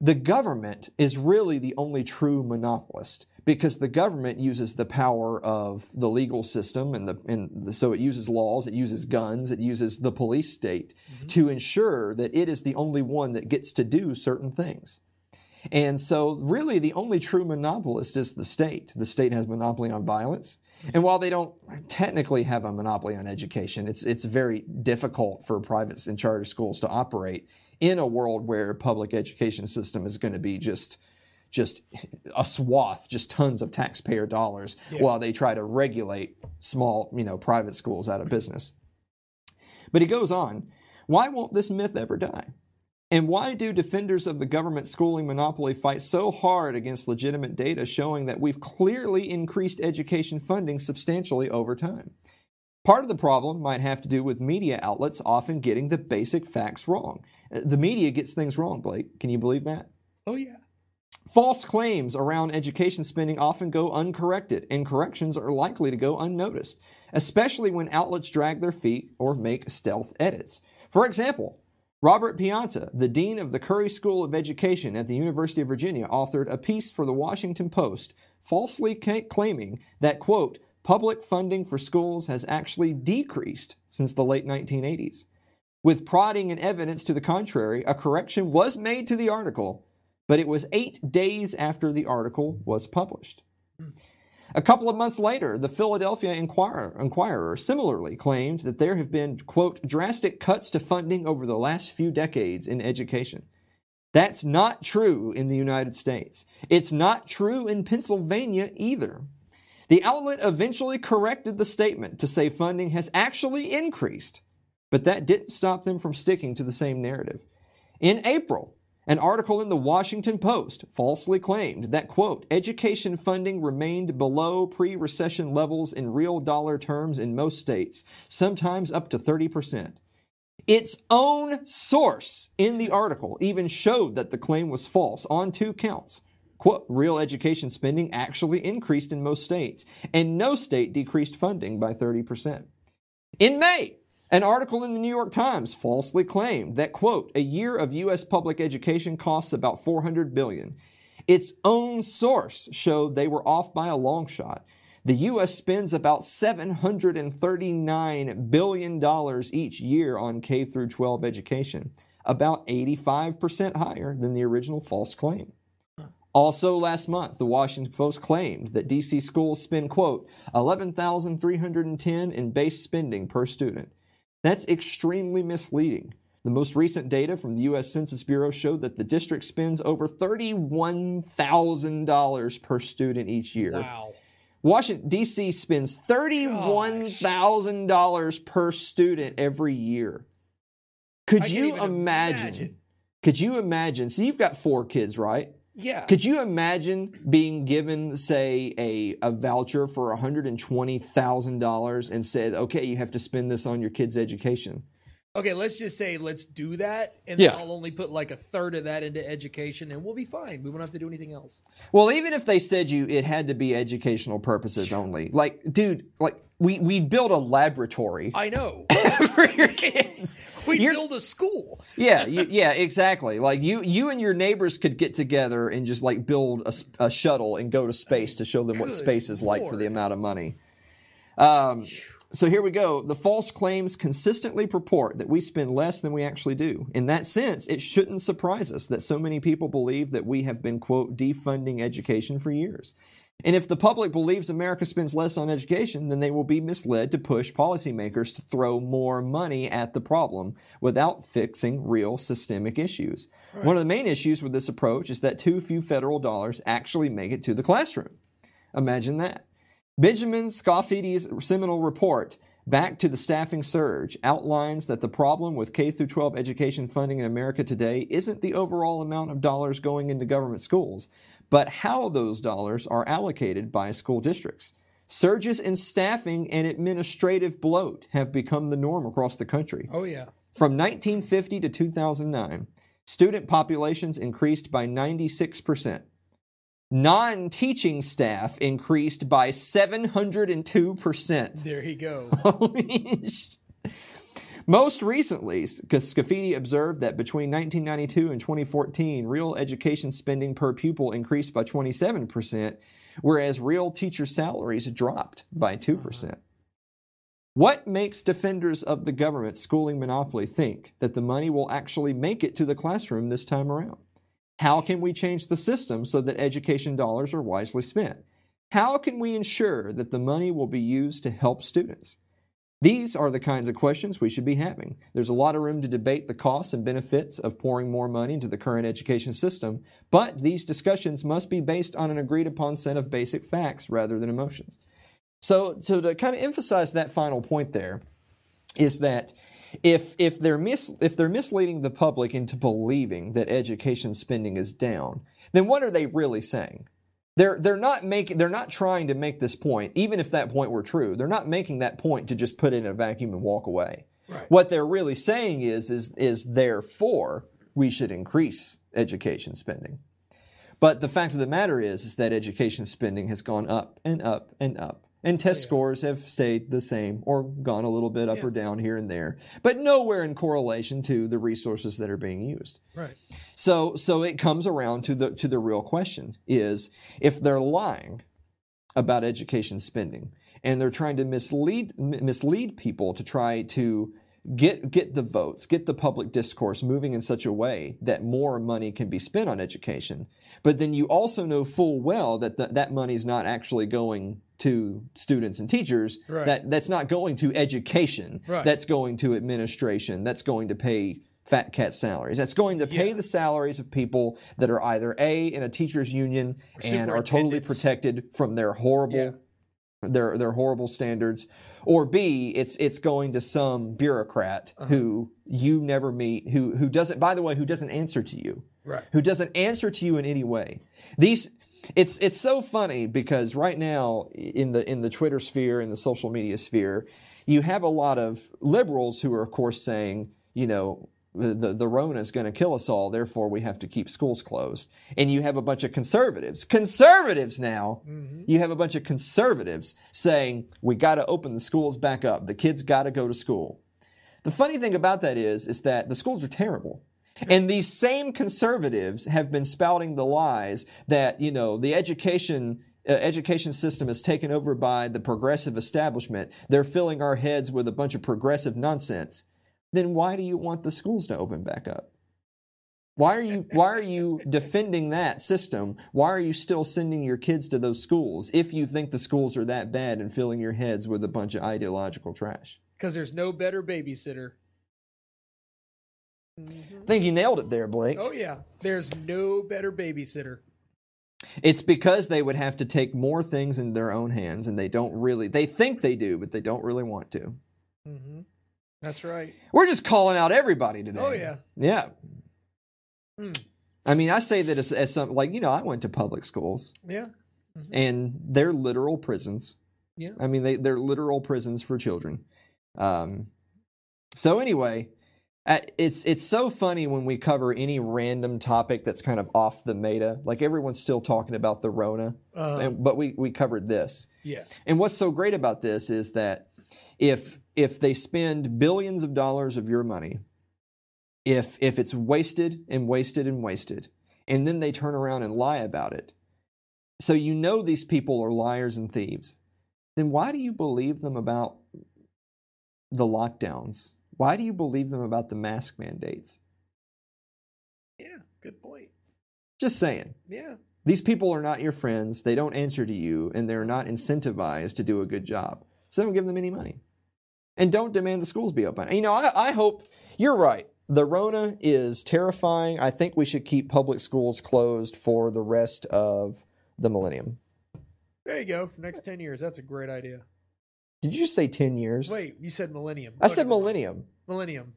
the government is really the only true monopolist because the government uses the power of the legal system and the and the, so it uses laws, it uses guns, it uses the police state mm-hmm. to ensure that it is the only one that gets to do certain things. And so really the only true monopolist is the state. The state has monopoly on violence. And while they don't technically have a monopoly on education, it's it's very difficult for private and charter schools to operate in a world where public education system is going to be just just a swath, just tons of taxpayer dollars while they try to regulate small, you know, private schools out of business. But he goes on, why won't this myth ever die? And why do defenders of the government schooling monopoly fight so hard against legitimate data showing that we've clearly increased education funding substantially over time? Part of the problem might have to do with media outlets often getting the basic facts wrong. Uh, The media gets things wrong, Blake. Can you believe that? Oh yeah. False claims around education spending often go uncorrected, and corrections are likely to go unnoticed, especially when outlets drag their feet or make stealth edits. For example, Robert Pianta, the dean of the Curry School of Education at the University of Virginia, authored a piece for the Washington Post falsely claiming that, quote, public funding for schools has actually decreased since the late 1980s. With prodding and evidence to the contrary, a correction was made to the article, but it was eight days after the article was published. A couple of months later, the Philadelphia Inquirer, Inquirer similarly claimed that there have been, quote, drastic cuts to funding over the last few decades in education. That's not true in the United States. It's not true in Pennsylvania either. The outlet eventually corrected the statement to say funding has actually increased, but that didn't stop them from sticking to the same narrative. In April, an article in the Washington Post falsely claimed that, quote, education funding remained below pre recession levels in real dollar terms in most states, sometimes up to 30%. Its own source in the article even showed that the claim was false on two counts Quote, real education spending actually increased in most states, and no state decreased funding by 30%. In May, an article in the New York Times falsely claimed that, quote, a year of U.S. public education costs about 400 billion. Its own source showed they were off by a long shot. The U.S. spends about $739 billion each year on K through 12 education, about 85% higher than the original false claim. Also last month, the Washington Post claimed that DC schools spend, quote, 11,310 in base spending per student. That's extremely misleading. The most recent data from the U.S. Census Bureau showed that the district spends over $31,000 per student each year. Wow. Washington, D.C. spends $31,000 per student every year. Could you imagine, imagine. Could you imagine? So you've got four kids, right? Yeah. Could you imagine being given, say, a, a voucher for $120,000 and said, okay, you have to spend this on your kid's education? Okay, let's just say let's do that, and Yeah. then I'll only put like a third of that into education, and we'll be fine. We won't have to do anything else. Well, even if they said you it had to be educational purposes only, like, dude, like we we built a laboratory I know. (laughs) for your kids. (laughs) We You're- build a school. (laughs) Yeah, you, yeah, exactly. Like you, you and your neighbors could get together and just like build a shuttle and go to space to show them what space is like for the amount of money. Um, so here we go. The false claims consistently purport that we spend less than we actually do. In that sense, it shouldn't surprise us that so many people believe that we have been quote defunding education for years. And if the public believes America spends less on education, then they will be misled to push policymakers to throw more money at the problem without fixing real systemic issues. One of the main issues with this approach is that too few federal dollars actually make it to the classroom. Imagine that. Benjamin Scafidi's seminal report, Back to the Staffing Surge, outlines that the problem with K 12 education funding in America today isn't the overall amount of dollars going into government schools, but how those dollars are allocated by school districts. Surges in staffing and administrative bloat have become the norm across the country. Oh yeah. From 1950 to 2009, student populations increased by 96%. Non teaching staff increased by 702%. There you go. (laughs) Holy sh- Most recently, Scafidi observed that between 1992 and 2014, real education spending per pupil increased by 27%, whereas real teacher salaries dropped by 2%. Uh-huh. What makes defenders of the government schooling monopoly think that the money will actually make it to the classroom this time around? How can we change the system so that education dollars are wisely spent? How can we ensure that the money will be used to help students? These are the kinds of questions we should be having. There's a lot of room to debate the costs and benefits of pouring more money into the current education system, but these discussions must be based on an agreed upon set of basic facts rather than emotions. So, so to kind of emphasize that final point there is that if if they're mis if they're misleading the public into believing that education spending is down, then what are they really saying? They're they're not making they're not trying to make this point, even if that point were true. They're not making that point to just put it in a vacuum and walk away. Right. What they're really saying is is is therefore we should increase education spending. But the fact of the matter is, is that education spending has gone up and up and up. And test scores have stayed the same or gone a little bit up or down here and there, but nowhere in correlation to the resources that are being used. Right. So so it comes around to the to the real question is if they're lying about education spending and they're trying to mislead m- mislead people to try to get get the votes, get the public discourse moving in such a way that more money can be spent on education. But then you also know full well that th- that money is not actually going to students and teachers. Right. That that's not going to education. Right. That's going to administration. That's going to pay fat cat salaries. That's going to pay Yeah. the salaries of people that are either A in a teachers union and are totally protected from their horrible Yeah. their their horrible standards or B it's it's going to some bureaucrat Uh-huh. who you never meet who who doesn't by the way who doesn't answer to you Right. who doesn't answer to you in any way. These it's it's so funny because right now in the in the Twitter sphere in the social media sphere, you have a lot of liberals who are of course saying, you know, the, the, Rona is going to kill us all, therefore we have to keep schools closed. And you have a bunch of conservatives, conservatives now, mm-hmm. you have a bunch of conservatives saying, we got to open the schools back up. The kids got to go to school. The funny thing about that is, is that the schools are terrible. (laughs) And these same conservatives have been spouting the lies that, you know, the education uh, education system is taken over by the progressive establishment. They're filling our heads with a bunch of progressive nonsense. Then why do you want the schools to open back up? Why are you why are you defending that system? Why are you still sending your kids to those schools if you think the schools are that bad and filling your heads with a bunch of ideological trash? Because there's no better babysitter. I think you nailed it there, Blake. Oh yeah, there's no better babysitter. It's because they would have to take more things in their own hands and they don't really they think they do, but they don't really want to. Mm-hmm. That's right. We're just calling out everybody today. Oh yeah. Yeah. Hmm. I mean, I say that as, as some like you know, I went to public schools Yeah. and they're literal prisons. Yeah. I mean, they they're literal prisons for children. Um, so anyway, it's it's so funny when we cover any random topic that's kind of off the meta. Like everyone's still talking about the Rona, Uh, and, but we we covered this. yeah. And what's so great about this is that if if they spend billions of dollars of your money, if if it's wasted and wasted and wasted, and then they turn around and lie about it, so you know these people are liars and thieves, then why do you believe them about the lockdowns? Why do you believe them about the mask mandates? Yeah. Good point. Just saying. Yeah. These people are not your friends. They don't answer to you, and they're not incentivized to do a good job. So don't give them any money. And don't demand the schools be open. You know, I, I hope you're right. The Rona is terrifying. I think we should keep public schools closed for the rest of the millennium. There you go. For next ten years, that's a great idea. Did you say 10 years? Wait, you said millennium. I said millennium. Millennium.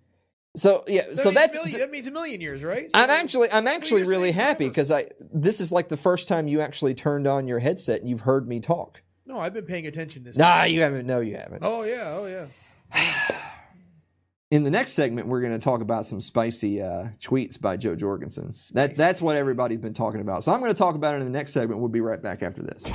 So yeah, That so that's million, that means a million years, right? I'm actually I'm actually really happy because I this is like the first time you actually turned on your headset and you've heard me talk. No, I've been paying attention this. Nah, you haven't. No, you haven't. Oh yeah. Oh yeah. (sighs) In the next segment, we're going to talk about some spicy uh, tweets by Jo Jorgensen. That, that's what everybody's been talking about. So I'm going to talk about it in the next segment. We'll be right back after this.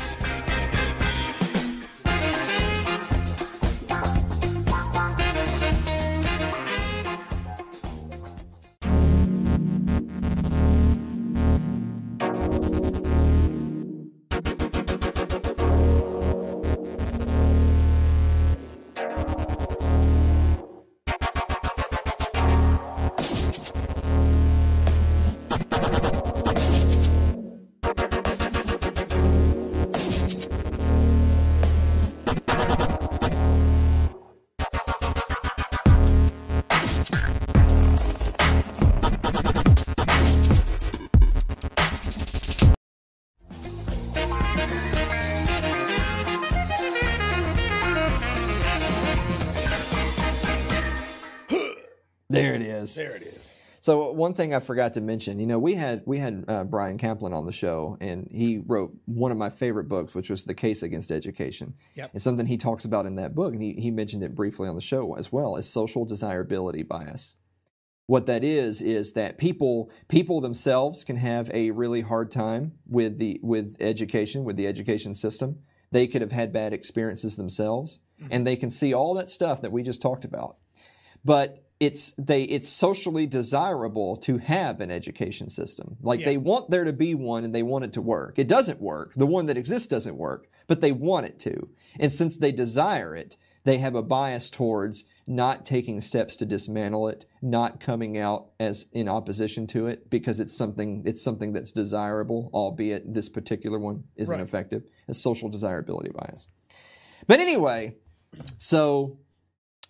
So one thing I forgot to mention, you know, we had we had uh, Bryan Caplan on the show, and he wrote one of my favorite books, which was "The Case Against Education." Yep. And something he talks about in that book, and he, he mentioned it briefly on the show as well, is social desirability bias. What that is is that people people themselves can have a really hard time with the with education, with the education system. They could have had bad experiences themselves, and they can see all that stuff that we just talked about but it's they it's socially desirable to have an education system. Like Yeah. they want there to be one and they want it to work. It doesn't work. The one that exists doesn't work but they want it to. And since they desire it they have a bias towards not taking steps to dismantle it not coming out as in opposition to it because it's something it's something that's desirable albeit this particular one isn't Right. effective. It's social desirability bias. But anyway so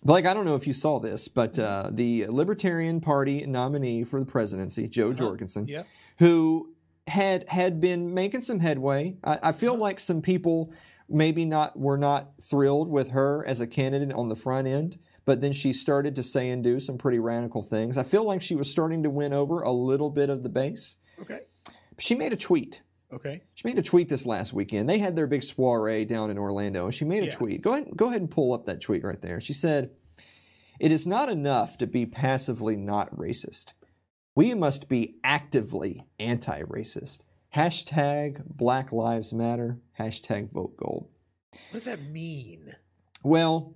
Blake, I don't know if you saw this, but uh, the Libertarian Party nominee for the presidency, Jo Jorgensen, Yeah. who had had been making some headway. I, I feel like some people maybe not were not thrilled with her as a candidate on the front end, but then she started to say and do some pretty radical things. I feel like she was starting to win over a little bit of the base. Okay. She made a tweet. Okay. She made a tweet this last weekend. They had their big soiree down in Orlando, and she made a Yeah. tweet. Go ahead, go ahead and pull up that tweet right there. She said, It is not enough to be passively not racist. We must be actively anti racist. Hashtag Black Lives Matter. Hashtag Vote Gold. What does that mean? Well,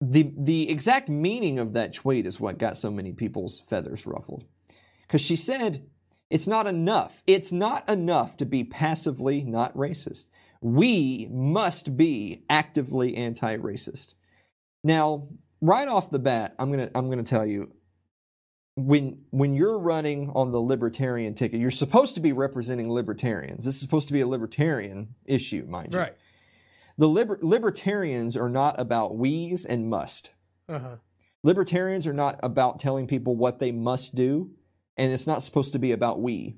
the the exact meaning of that tweet is what got so many people's feathers ruffled. Because she said, it's not enough. It's not enough to be passively not racist. We must be actively anti racist. Now, right off the bat, I'm gonna I'm gonna tell you when when you're running on the libertarian ticket, you're supposed to be representing libertarians. This is supposed to be a libertarian issue, mind you. Right. The liber- libertarians are not about we's and must. Uh huh. Libertarians are not about telling people what they must do, and it's not supposed to be about we.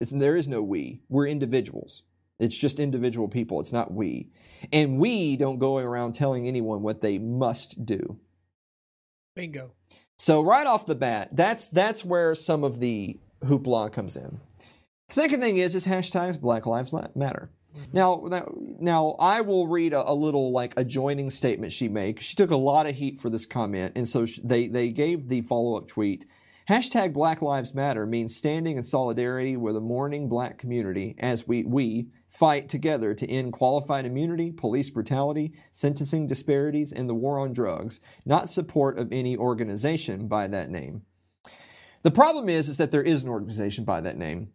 It's, there is no we. We're individuals. It's just individual people. It's not we. And we don't go around telling anyone what they must do. Bingo. So right off the bat, that's that's where some of the hoopla comes in. Second thing is is hashtags Black Lives Matter. Mm-hmm. Now, now, now, I will read a, a, little like adjoining statement she made. She took a lot of heat for this comment, and so she, they they gave the follow up tweet. Hashtag Black Lives Matter means standing in solidarity with a mourning black community as we we fight together to end qualified immunity, police brutality, sentencing disparities, and the war on drugs. Not support of any organization by that name. The problem is, is that there is an organization by that name.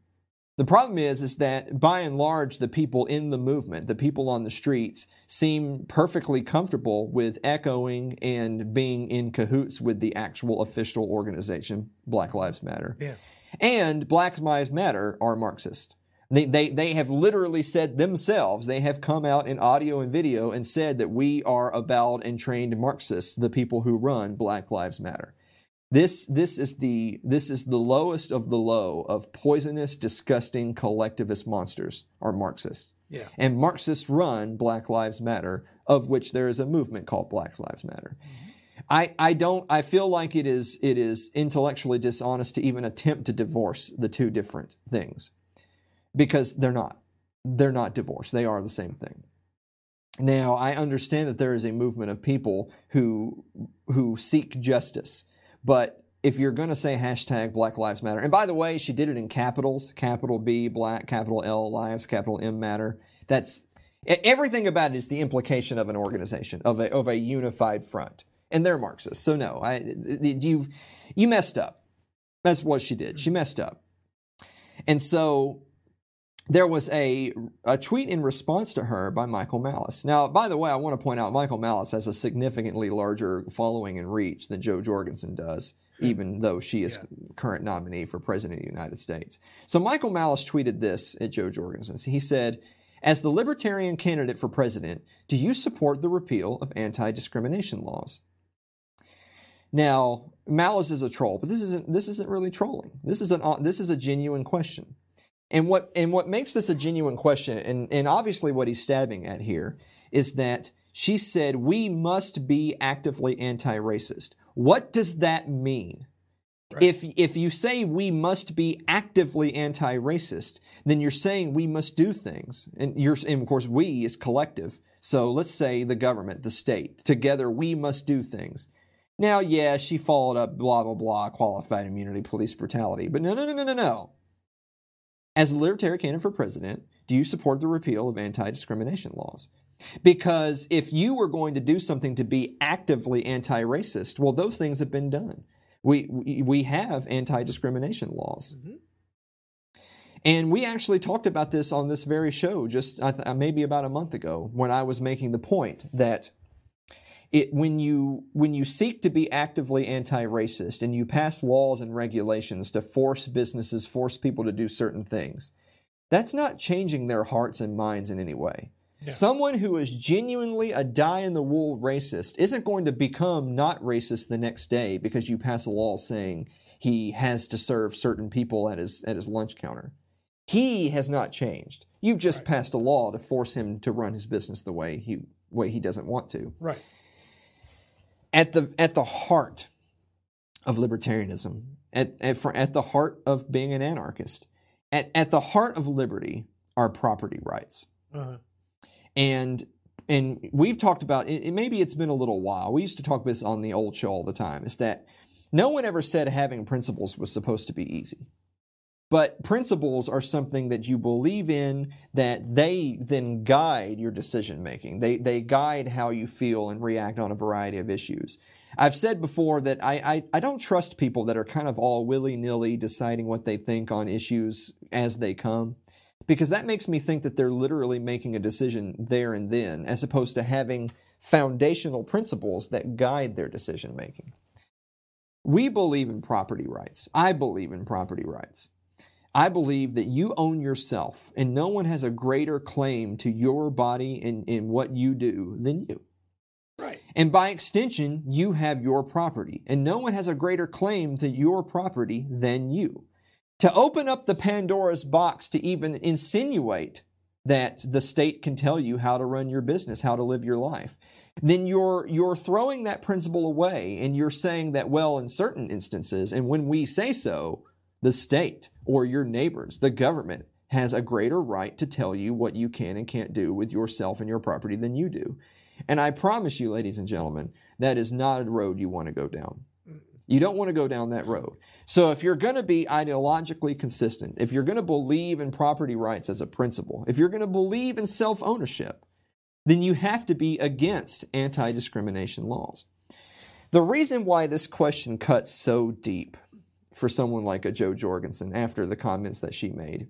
The problem is, is that by and large, the people in the movement, the people on the streets, seem perfectly comfortable with echoing and being in cahoots with the actual official organization, Black Lives Matter. Yeah. And Black Lives Matter are Marxist. They, they, they have literally said themselves, they have come out in audio and video and said that we are avowed and trained Marxists, the people who run Black Lives Matter. This this is the this is the lowest of the low of poisonous, disgusting collectivist monsters are Marxists. Yeah. And Marxists run Black Lives Matter, of which there is a movement called Black Lives Matter. Mm-hmm. I, I don't I feel like it is it is intellectually dishonest to even attempt to divorce the two different things. Because they're not. They're not divorced. They are the same thing. Now, I understand that there is a movement of people who who seek justice but if you're going to say hashtag Black Lives Matter, and by the way, she did it in capitals, capital B, Black, capital L, Lives, capital M Matter. That's everything about it is the implication of an organization, of a, of a unified front. And they're Marxists. So no, I, you you messed up. That's what she did. She messed up. And so there was a, a tweet in response to her by Michael Malice. Now, by the way, I want to point out Michael Malice has a significantly larger following and reach than Jo Jorgensen does, hmm. even though she is yeah. current nominee for President of the United States. So Michael Malice tweeted this at Jo Jorgensen. He said, as the Libertarian candidate for president, do you support the repeal of anti discrimination laws? Now, Malice is a troll, but this isn't, this isn't really trolling. This is, an, this is a genuine question. And what and what makes this a genuine question, and, and obviously what he's stabbing at here, is that she said we must be actively anti-racist. What does that mean? Right. If if you say we must be actively anti-racist, then you're saying we must do things, and you're and of course we is collective. So let's say the government, the state, together we must do things. Now, yeah, she followed up blah blah blah, qualified immunity, police brutality, but no no no no no no. As a libertarian candidate for president, do you support the repeal of anti discrimination laws? Because if you were going to do something to be actively anti racist, well, those things have been done. We, we have anti discrimination laws. Mm-hmm. And we actually talked about this on this very show just maybe about a month ago when I was making the point that it, when you when you seek to be actively anti-racist and you pass laws and regulations to force businesses, force people to do certain things, that's not changing their hearts and minds in any way. Yeah. Someone who is genuinely a die-in-the-wool racist isn't going to become not racist the next day because you pass a law saying he has to serve certain people at his at his lunch counter. He has not changed. You've just right. passed a law to force him to run his business the way he way he doesn't want to. Right at the at the heart of libertarianism, at at, for, at the heart of being an anarchist, at at the heart of liberty are property rights, uh-huh. and and we've talked about it, maybe it's been a little while. We used to talk about this on the old show all the time. Is that no one ever said having principles was supposed to be easy. But principles are something that you believe in that they then guide your decision making. They, they guide how you feel and react on a variety of issues. I've said before that I, I, I don't trust people that are kind of all willy nilly deciding what they think on issues as they come because that makes me think that they're literally making a decision there and then as opposed to having foundational principles that guide their decision making. We believe in property rights. I believe in property rights. I believe that you own yourself and no one has a greater claim to your body and, and what you do than you. Right. And by extension, you have your property and no one has a greater claim to your property than you. To open up the Pandora's box to even insinuate that the state can tell you how to run your business, how to live your life, then you're you're throwing that principle away and you're saying that well in certain instances and when we say so the state or your neighbors, the government, has a greater right to tell you what you can and can't do with yourself and your property than you do. And I promise you, ladies and gentlemen, that is not a road you want to go down. You don't want to go down that road. So if you're going to be ideologically consistent, if you're going to believe in property rights as a principle, if you're going to believe in self ownership, then you have to be against anti discrimination laws. The reason why this question cuts so deep for someone like a Jo Jorgensen after the comments that she made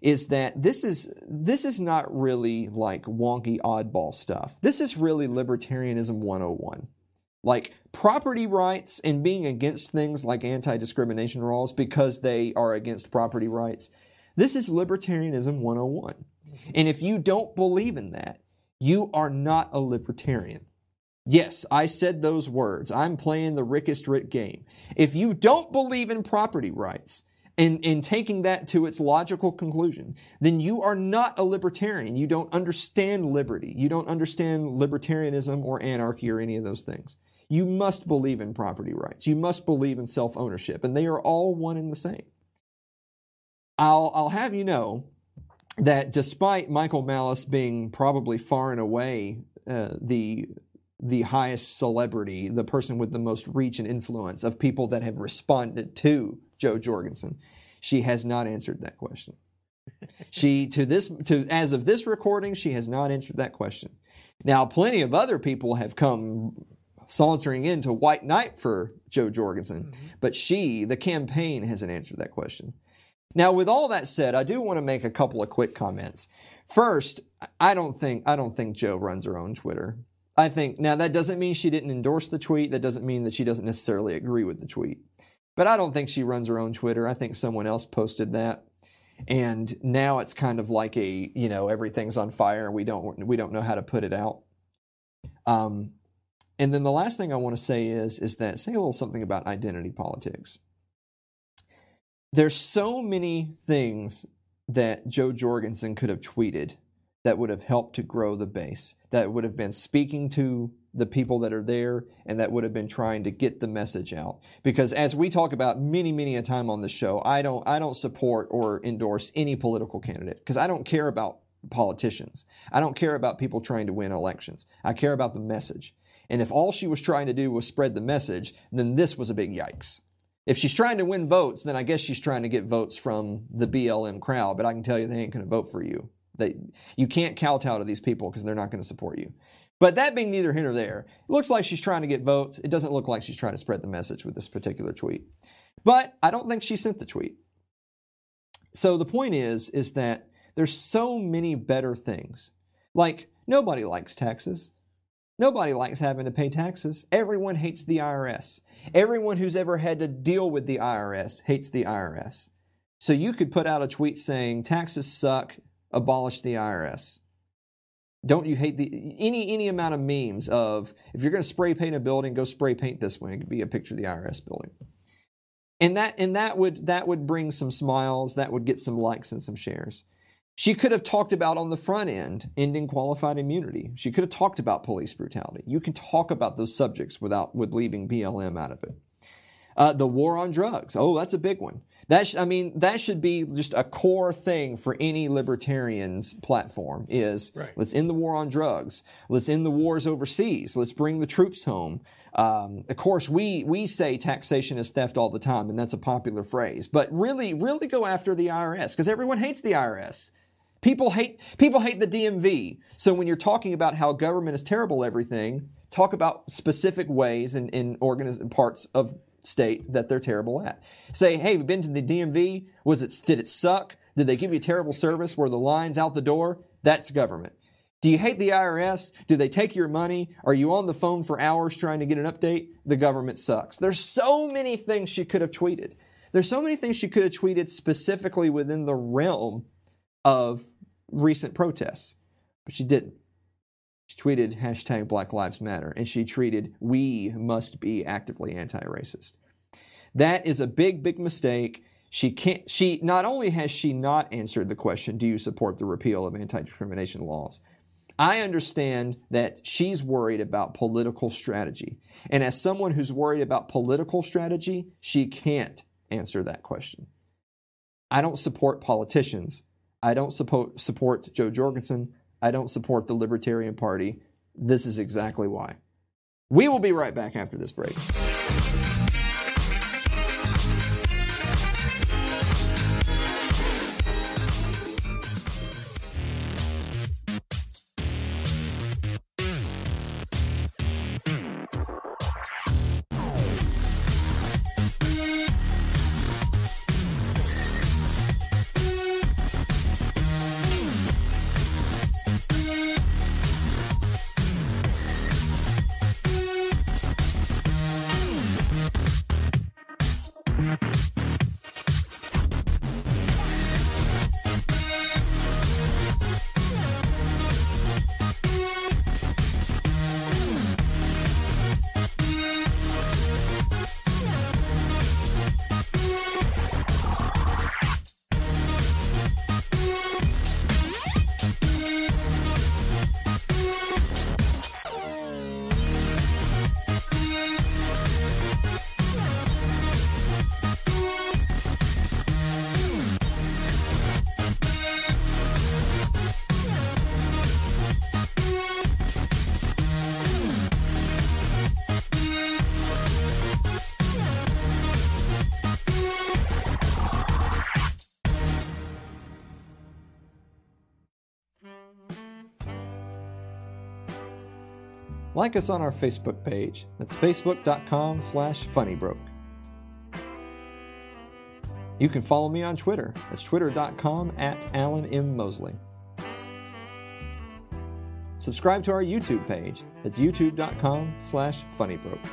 is that this is this is not really like wonky oddball stuff. This is really libertarianism 101. Like property rights and being against things like anti-discrimination laws because they are against property rights. This is libertarianism 101. And if you don't believe in that, you are not a libertarian. Yes, I said those words. I'm playing the Rickest Rick game. If you don't believe in property rights, and, and taking that to its logical conclusion, then you are not a libertarian. You don't understand liberty. You don't understand libertarianism or anarchy or any of those things. You must believe in property rights. You must believe in self ownership, and they are all one and the same. I'll, I'll have you know that despite Michael Malice being probably far and away uh, the the highest celebrity, the person with the most reach and influence of people that have responded to Jo Jorgensen. She has not answered that question. she to this to as of this recording, she has not answered that question. Now, plenty of other people have come sauntering into white knight for Jo Jorgensen, mm-hmm. but she, the campaign, hasn't answered that question. Now, with all that said, I do want to make a couple of quick comments. First, I don't think I don't think Jo runs her own Twitter. I think now that doesn't mean she didn't endorse the tweet. That doesn't mean that she doesn't necessarily agree with the tweet. But I don't think she runs her own Twitter. I think someone else posted that. And now it's kind of like a, you know, everything's on fire and we don't we don't know how to put it out. Um, and then the last thing I want to say is is that say a little something about identity politics. There's so many things that Jo Jorgensen could have tweeted that would have helped to grow the base, that would have been speaking to the people that are there, and that would have been trying to get the message out. Because as we talk about many, many a time on the show, I don't, I don't support or endorse any political candidate because I don't care about politicians. I don't care about people trying to win elections. I care about the message. And if all she was trying to do was spread the message, then this was a big yikes. If she's trying to win votes, then I guess she's trying to get votes from the BLM crowd, but I can tell you they ain't going to vote for you. They, you can't kowtow to these people because they're not going to support you. But that being neither here nor there, it looks like she's trying to get votes. It doesn't look like she's trying to spread the message with this particular tweet. But I don't think she sent the tweet. So the point is, is that there's so many better things. Like nobody likes taxes. Nobody likes having to pay taxes. Everyone hates the IRS. Everyone who's ever had to deal with the IRS hates the IRS. So you could put out a tweet saying taxes suck, abolish the IRS. Don't you hate the any any amount of memes of if you're going to spray paint a building, go spray paint this one. It could be a picture of the IRS building. And that and that would that would bring some smiles, that would get some likes and some shares. She could have talked about on the front end ending qualified immunity. She could have talked about police brutality. You can talk about those subjects without with leaving BLM out of it. Uh, the war on drugs. Oh, that's a big one. That sh- I mean, that should be just a core thing for any libertarian's platform. Is Right. let's end the war on drugs. Let's end the wars overseas. Let's bring the troops home. Um, of course, we we say taxation is theft all the time, and that's a popular phrase. But really, really go after the IRS because everyone hates the IRS. People hate people hate the DMV. So when you're talking about how government is terrible, everything talk about specific ways and in, organiz- parts of state that they're terrible at. Say, hey, we've been to the DMV. Was it did it suck? Did they give you terrible service? Were the lines out the door? That's government. Do you hate the IRS? Do they take your money? Are you on the phone for hours trying to get an update? The government sucks. There's so many things she could have tweeted. There's so many things she could have tweeted specifically within the realm of recent protests, but she didn't. Tweeted hashtag Black Lives Matter, and she tweeted, "We must be actively anti-racist." That is a big, big mistake. She can't. She not only has she not answered the question, "Do you support the repeal of anti-discrimination laws?" I understand that she's worried about political strategy, and as someone who's worried about political strategy, she can't answer that question. I don't support politicians. I don't support support Jo Jorgensen. I don't support the Libertarian Party. This is exactly why. We will be right back after this break. Like us on our Facebook page. That's facebook.com slash funnybroke. You can follow me on Twitter. That's twitter.com at Alan M. Mosley. Subscribe to our YouTube page. It's youtube.com slash funnybroke.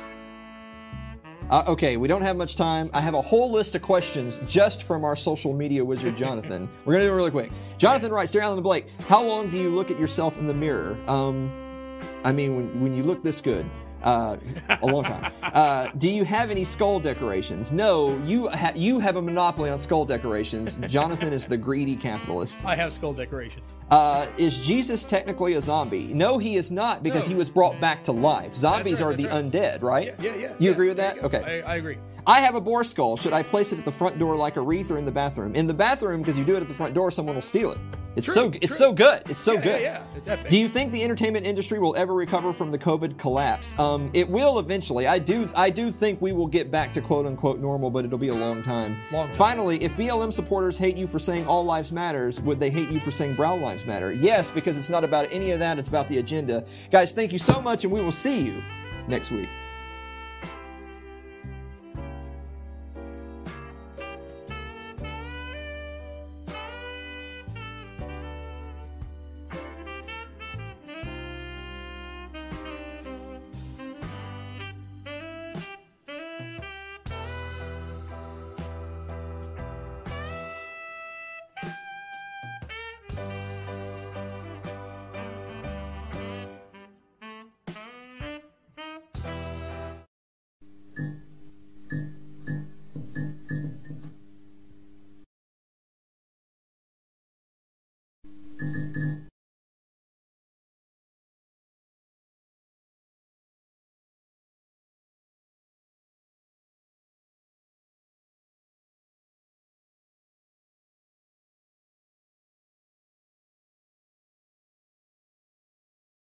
Uh, okay, we don't have much time. I have a whole list of questions just from our social media wizard, Jonathan. (laughs) We're going to do it really quick. Jonathan writes, Dear Alan Blake, how long do you look at yourself in the mirror? Um, I mean, when, when you look this good, uh, a long time. (laughs) Uh, do you have any skull decorations? No, you ha- you have a monopoly on skull decorations. Jonathan is the greedy capitalist. I have skull decorations. Uh, is Jesus technically a zombie? No, he is not because No. he was brought back to life. Zombies right, are the that's undead, right? Yeah, yeah. You yeah, agree with that? Okay. I, I agree. I have a boar skull. Should I place it at the front door like a wreath or in the bathroom? In the bathroom because you do it at the front door, someone will steal it. It's True, so it's true. so good. It's so Yeah, good. yeah, yeah. It's epic. Do you think the entertainment industry will ever recover from the COVID collapse? Um, it will eventually. I do. I do think we will get back to quote unquote normal, but it'll be a long time. Long time. Finally, if BLM supporters hate you for saying all lives matters, would they hate you for saying brown lives matter? Yes, because it's not about any of that. It's about the agenda. Guys, thank you so much, and we will see you next week.